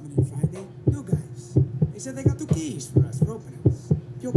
coming in Friday. New guys. They said they got two keys for us for openings. Yo,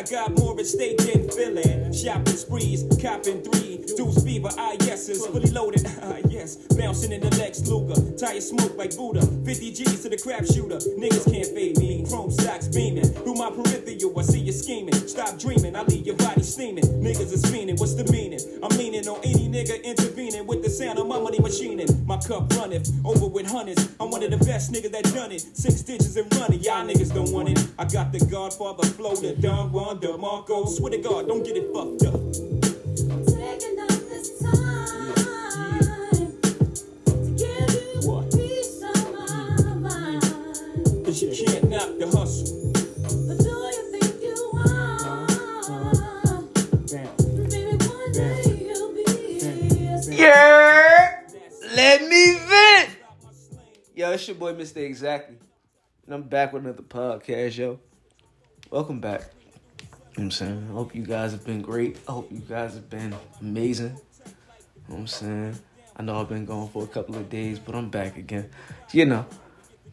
I got more at stake than Philly. Shopping sprees, copping three. Deuce fever, ah yeses, fully loaded, ah yes. Bouncing in the Lex Luger, tire smoke like Buddha. 50 G's to the crap shooter. Niggas can't fade me. Chrome stocks beaming. Through my peripheral, I see you scheming. Stop dreaming, I leave your body steaming. Niggas is fiending, what's the meaning? I'm leaning on any nigga intervening with the sound of my money cup runneth over with hundreds. I'm one of the best niggas that done it. Six digits and running, y'all niggas don't want it. I got the Godfather flow, the Don Juan, the Marco. Swear to God, don't get it fucked up. Boy Mr. Exactly. And I'm back with another podcast, yo. Welcome back. You know what I'm saying? I hope you guys have been great. I hope you guys have been amazing. You know what I'm saying? I know I've been gone for a couple of days, but I'm back again. You know,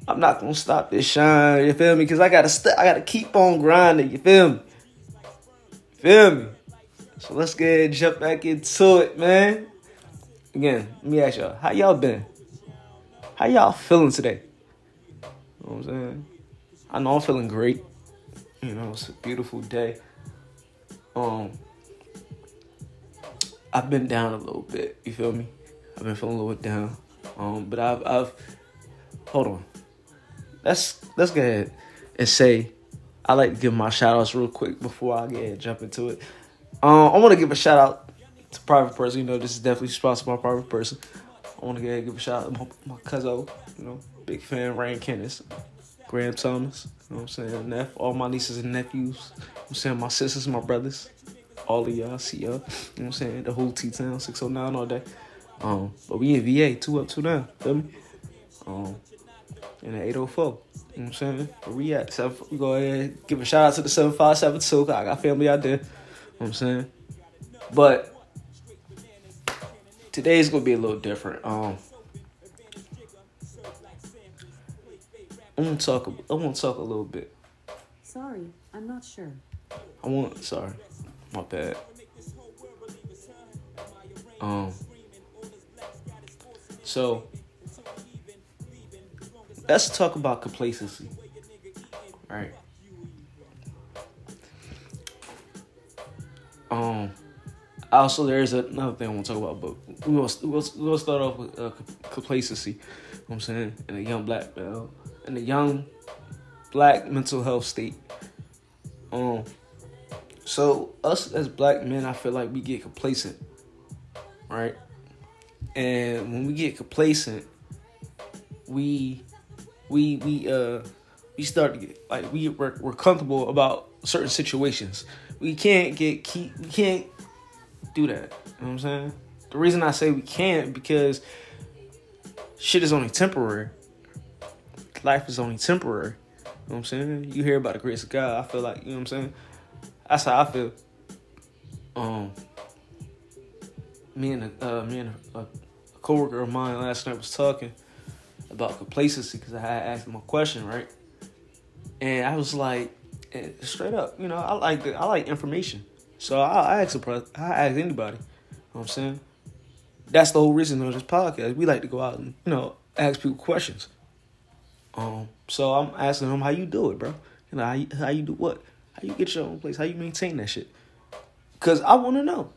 I'm not gonna stop this shine, you feel me? Cause I gotta st- I gotta keep on grinding, you feel me? Feel me? So let's get jump back into it, man. Again, let me ask y'all, how y'all been? How y'all feeling today? You know what I'm saying? I know I'm feeling great. You know, it's a beautiful day. Um I've been down a little bit, you feel me? I've been feeling a little down. Um, but I've I've hold on. Let's let's go ahead and say I like to give my shout outs real quick before I get jump into it. Um, I want to give a shout out to private person. You know, this is definitely sponsored by private person. I want to go ahead and give a shout out to my, my cousin, you know, big fan, Ryan Kenneth, Graham Thomas, you know what I'm saying, Neff, all my nieces and nephews, you know I'm saying, my sisters, my brothers, all of y'all, see y'all, you know what I'm saying, the whole T-Town, 609 all day. Um, but we in VA, two up, two down, feel me? Um, in the 804. You know what I'm saying? Where we at? Seven, go ahead and give a shout out to the 7572. I got family out there. You know what I'm saying? But today's gonna be a little different. Um I wanna talk I wanna talk a little bit. Sorry, I'm not sure. I want sorry. My bad. Um so let's talk about complacency. Right. Um also there's another thing I want to talk about, but we will we'll, we'll start off with uh, complacency. You know what I'm saying? In a young black male, in a young black mental health state. Um so us as black men, I feel like we get complacent, right? And when we get complacent, we we we uh we start to get like we we're, we're comfortable about certain situations. We can't get keep we can't do that. You know what I'm saying? The reason I say we can't because shit is only temporary. Life is only temporary. You know what I'm saying? You hear about the grace of God, I feel like, you know what I'm saying? That's how I feel. Um me and a, uh, me and a, a coworker of mine last night was talking about complacency because I had asked him a question, right? And I was like, eh, straight up, you know, I like the, I like information, so I, ask a, I ask anybody. You know what I'm saying? That's the whole reason of this podcast. We like to go out and you know ask people questions. Um, so I'm asking them how you do it, bro. You know how you, how you do what? How you get your own place? How you maintain that shit? Cause I wanna know. You know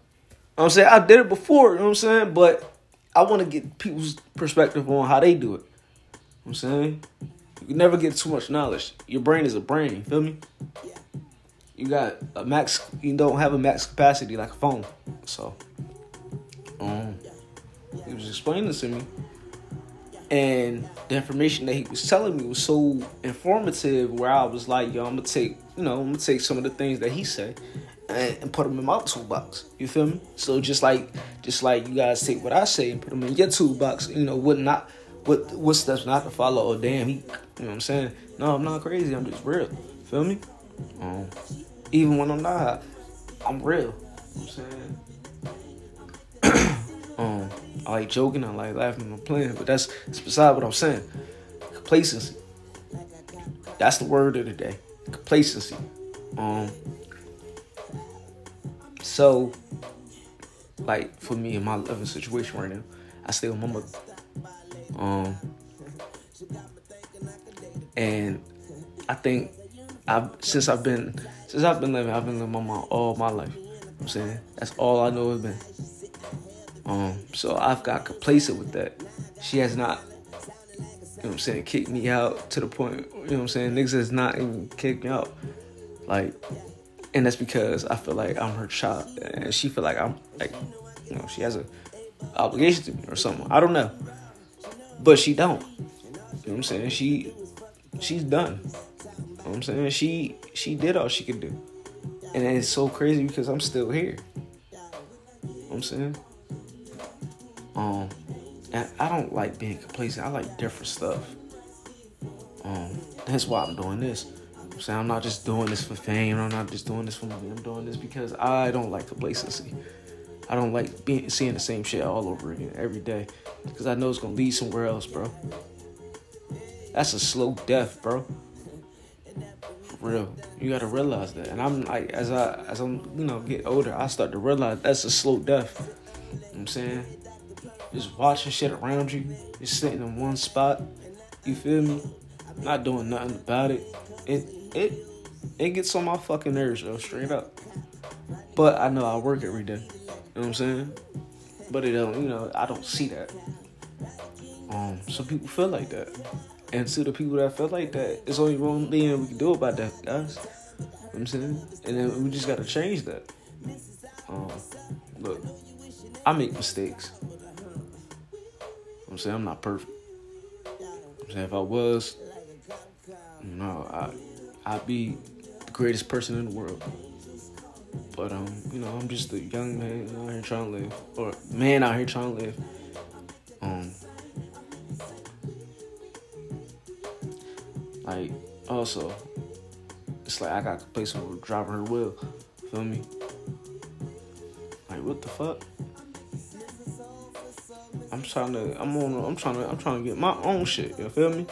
what I'm saying? I did it before, you know what I'm saying? But I wanna get people's perspective on how they do it. You know what I'm saying? You never get too much knowledge. Your brain is a brain, you feel me? You got a max you don't have a max capacity like a phone. So um he was explaining this to me and the information that he was telling me was so informative where I was like, yo, I'm gonna take, you know, I'm gonna take some of the things that he said and, and put them in my toolbox. You feel me? So just like, just like you guys take what I say and put them in your toolbox. You know, what not, what what steps not to follow. Oh damn, he, you know what I'm saying? No, I'm not crazy. I'm just real. Feel me? Um, even when I'm not, I'm real. You know I'm saying. Um, I like joking, I like laughing, I'm playing, but that's, that's beside what I'm saying. Complacency. That's the word of the day. Complacency. Um. So, like for me in my living situation right now, I stay with my mother. Um. And I think I've since I've been since I've been living, I've been living my mom all my life. You know I'm saying that's all I know has been. Um, so I've got complacent with that. She has not, you know I'm saying, kicked me out to the point, you know what I'm saying, niggas has not even kicked me out. Like, and that's because I feel like I'm her child, and she feel like I'm like, you know, she has a obligation to me or something. I don't know, but she don't. You know what I'm saying? She, she's done. Know I'm saying? She, she did all she could do, and it's so crazy because I'm still here. You know I'm saying? Um, I don't like being complacent. I like different stuff. Um, that's why I'm doing this. I'm saying I'm not just doing this for fame. I'm not just doing this for money. I'm doing this because I don't like complacency. I don't like being seeing the same shit all over again every day because I know it's gonna lead somewhere else, bro. That's a slow death, bro. Real, you gotta realize that. And I'm like, as I as I'm you know get older, I start to realize that's a slow death. You know what I'm saying just watching shit around you, just sitting in one spot. You feel me? Not doing nothing about it. It it it gets on my fucking nerves, yo, straight up. But I know I work every day. You know what I'm saying? But it don't, you know, I don't see that. Um, some people feel like that. And to the people that felt like that, it's only one thing we can do about that, guys. You know I'm saying? And then we just gotta change that. Um, look, I make mistakes. I'm saying I'm not perfect. I'm saying if I was, no, I I'd be the greatest person in the world. But um, you know, I'm just a young man out here trying to live, or man out here trying to live. Like also, it's like I got complacent with driving her wheel. Feel me? Like what the fuck? I'm trying to. I'm on. I'm trying to. I'm trying to get my own shit. You feel me?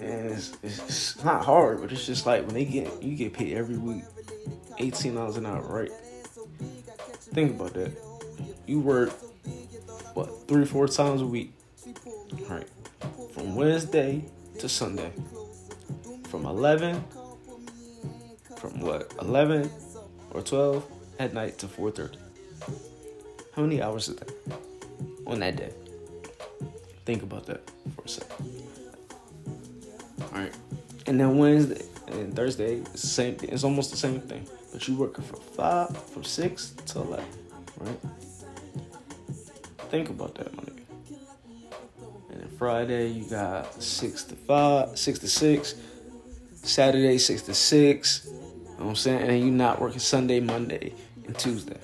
And it's, it's, it's not hard, but it's just like when they get you get paid every week, eighteen dollars an hour, right? Think about that. You work what three, four times a week, right? From Wednesday to Sunday, from eleven, from what eleven or twelve at night to four thirty. How many hours is that? on that day. Think about that for a second. All right, and then Wednesday and Thursday, it's the same. Thing. It's almost the same thing, but you're working from five, from six to eleven, right? Think about that, then Friday, you got six to five, six to six. Saturday, six to six. You know what I'm saying? And you not working Sunday, Monday, and Tuesday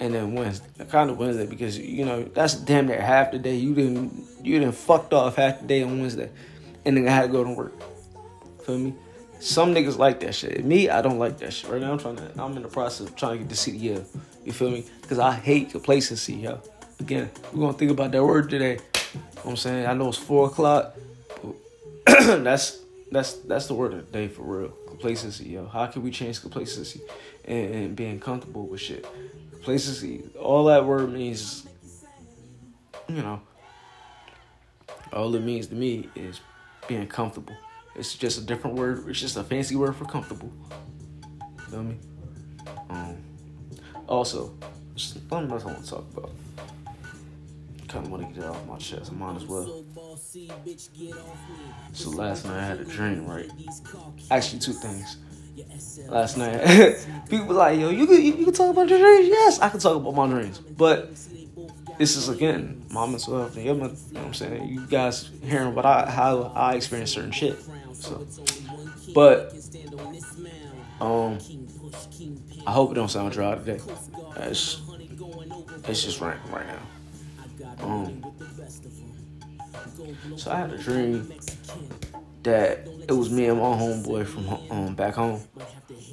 and then Wednesday, kind of Wednesday, because you know that's damn near half the day. You didn't you didn't fucked off half the day on Wednesday, and then I had to go to work. Feel me? Some niggas like that shit. Me, I don't like that shit. Right now, I'm trying to. I'm in the process of trying to get the CDL. You feel me? Because I hate complacency, yo. Again, we're gonna think about that word today. Know I'm saying? I know it's four o'clock. That's that's that's the word of the day for real. Complacency, yo. How can we change complacency and, and being comfortable with shit? Complacency, all that word means, you know, all it means to me is being comfortable. It's just a different word. It's just a fancy word for comfortable. Feel me? Um, Also, something else I want to talk about. Kind of want to get it off my chest. I might as well. So last night I had a dream, right? Actually, two things. Last night, people like, "Yo, you can you, you can talk about your dreams." Yes, I can talk about my dreams, but this is again my mental health and your. You know what I'm saying? You guys hearing what I how I experience certain shit. So, but um, I hope it don't sound dry today. It's it's just raining right now. Um, so I had a dream that it was me and my homeboy from um back home,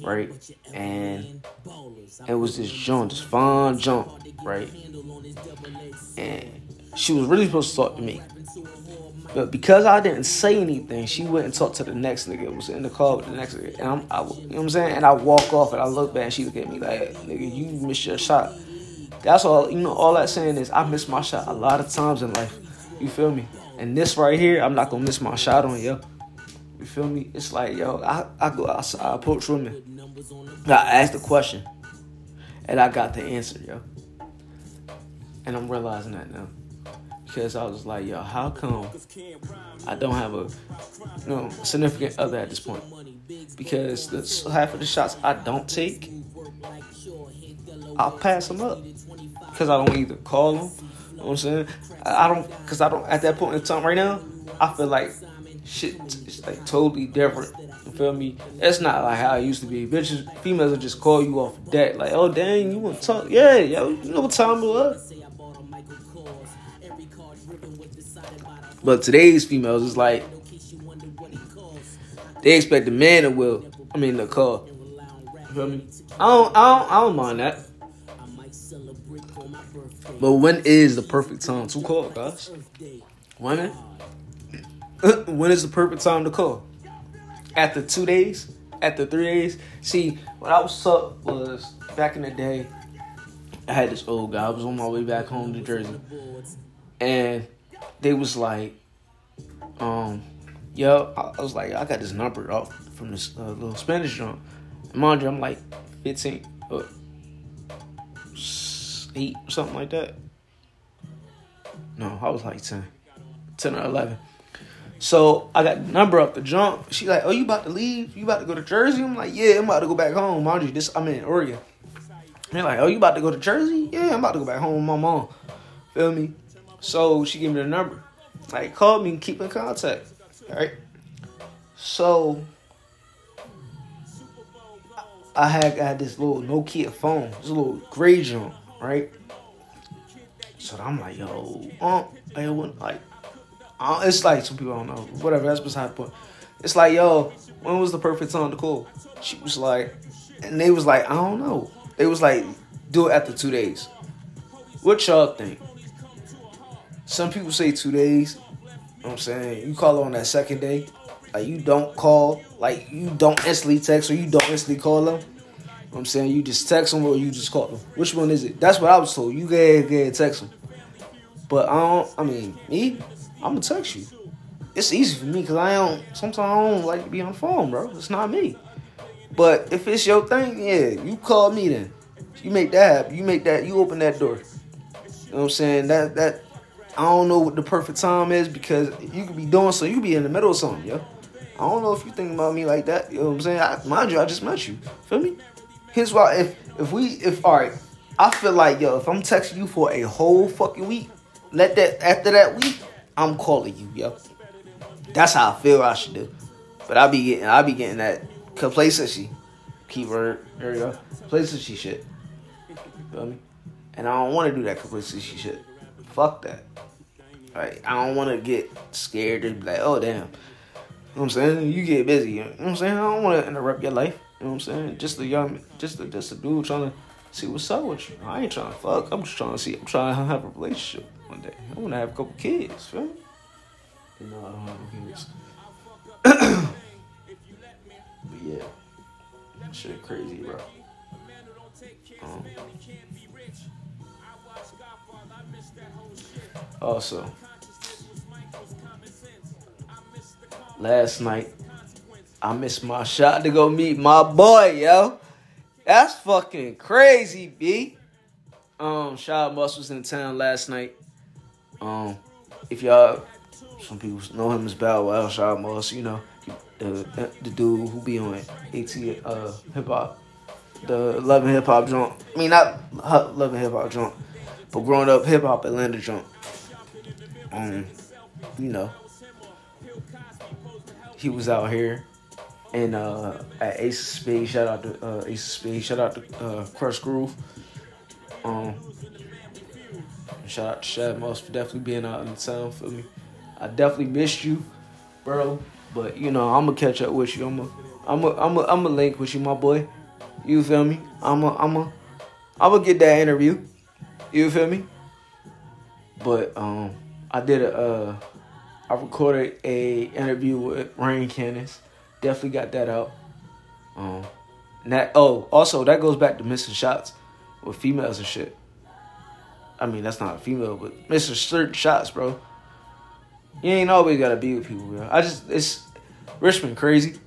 right? And it was this jump, this fun jump, right? And she was really supposed to talk to me. But because I didn't say anything, she went and talked to the next nigga. Was in the car with the next nigga. And I'm, I, you know what I'm saying? And I walk off and I look back and she look at me like, nigga, you missed your shot. That's all, you know, all that saying is I miss my shot a lot of times in life. You feel me? And this right here, I'm not gonna miss my shot on yo. You feel me? It's like, yo, I, I go outside, I approach women. I ask the question. And I got the answer, yo. And I'm realizing that now. Because I was like, yo, how come I don't have a you know, significant other at this point? Because the half of the shots I don't take, I'll pass them up. Because I don't either call them. You know what I'm saying? I don't, because I don't, at that point in time right now, I feel like shit is like totally different. You feel me? It's not like how it used to be. Bitches, females will just call you off that. Like, oh, dang, you want to talk? Yeah, yo, you know what time it was. But today's females is like they expect the man to will. I mean the call. You feel me? I don't, I don't, I don't mind that. But when is the perfect time to call, guys? Women, when is the perfect time to call? After two days? After three days? See, what I was up was back in the day. I had this old guy. I was on my way back home to Jersey, and they was like, um, yo, I was like, I got this number off from this uh, little Spanish joint. And mind you, I'm like 15, uh, s- 8, something like that. No, I was like 10, 10 or 11. So I got the number up the jump. She like, oh, you about to leave? You about to go to Jersey? I'm like, yeah, I'm about to go back home. Mind you, this I'm in Oregon. They're like, oh, you about to go to Jersey? Yeah, I'm about to go back home with my mom. Feel me? So she gave me the number. Like, call me and keep in contact. Alright? So I had got this little Nokia phone, this little gray junk, right? So I'm like, yo, um, like uh, it's like some people don't know. Whatever, that's beside the point. It's like, yo, when was the perfect time to call? She was like, and they was like, I don't know. They was like, do it after two days. What y'all think? Some people say two days. You know I'm saying? You call her on that second day. Like you don't call, like you don't instantly text or you don't instantly call them. Know what I'm saying? You just text them or you just call them. Which one is it? That's what I was told. You go ahead, text them. But I don't, I mean, me, I'm gonna text you. It's easy for me because I don't, sometimes I don't like to be on the phone, bro. It's not me. But if it's your thing, yeah, you call me then. You make that happen. You make that, you open that door. You know what I'm saying? That, that, I don't know what the perfect time is because you could be doing so. You could be in the middle of something, yo. I don't know if you think about me like that. You know what I'm saying? I, mind you, I just met you. Feel me? Here's why. If if we if all right, I feel like yo, if I'm texting you for a whole fucking week, let that after that week, I'm calling you, yo. That's how I feel I should do. But I'll be getting I'll be getting that complacency. Keyword. There you go. Complacency shit. Feel me? And I don't want to do that complacency shit. Fuck that. Right? I don't want to get scared and be like, oh damn. You know what I'm saying? You get busy. You know what I'm saying? I don't want to interrupt your life. You know what I'm saying? Just a young, just a, just a dude trying to see what's up with you. I ain't trying to fuck. I'm just trying to see. I'm trying to have a relationship one day. I want to have a couple kids. Me? You know, I don't have kids. but yeah, shit crazy, bro. Um, also, last night I missed my shot to go meet my boy, yo. That's fucking crazy, B. Um, Shad Moss was in town last night. Um, if y'all, some people know him as Bow Wow, Shad Moss, you know, the the dude who be on AT uh hip hop, the Love and Hip Hop joint. I mean, not Love and Hip Hop joint, but growing up hip hop Atlanta joint. Um, you know, he was out here. And uh, at Ace of Spades, shout out to uh, Ace of Spades, shout out to uh, Crush Groove. Um, shout out to Shad Moss for definitely being out in the town for me. I definitely missed you, bro. But you know, I'm gonna catch up with you. I'm gonna, I'm gonna, I'm gonna, I'm gonna link with you, my boy. You feel me? I'm gonna, I'm gonna, I'm gonna get that interview. You feel me? But um, I did a, uh, I recorded a interview with Rain Cannons. Definitely got that out. Um, that oh, also that goes back to missing shots with females and shit. I mean, that's not a female, but missing certain shots, bro. You ain't always gotta be with people, bro. I just it's Richmond crazy,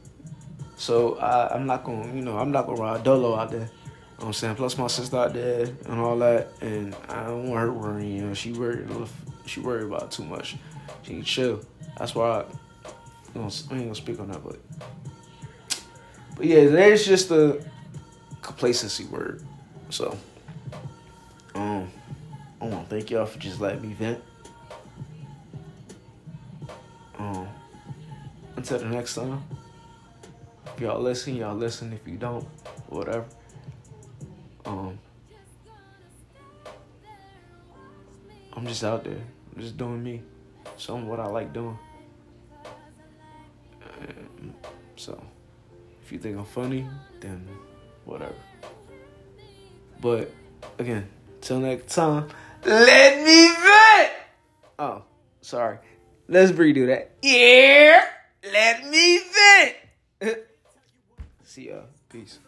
so I, I'm not gonna, you know, I'm not gonna ride dolo out there. You know I'm saying? Plus my sister out there and all that, and I don't want her worrying. You know, she worried, she worried about too much. She chill. That's why I, I ain't gonna speak on that, but but yeah, there's just a complacency word. So, um, I want to thank y'all for just letting me vent. Um, until the next time, if y'all listen, y'all listen. If you don't, whatever. Um, I'm just out there, I'm just doing me, showing what I like doing. So if you think I'm funny, then whatever. But again, till next time, let me vent. Oh, sorry. Let's redo that. Yeah, let me vent. See ya. Peace.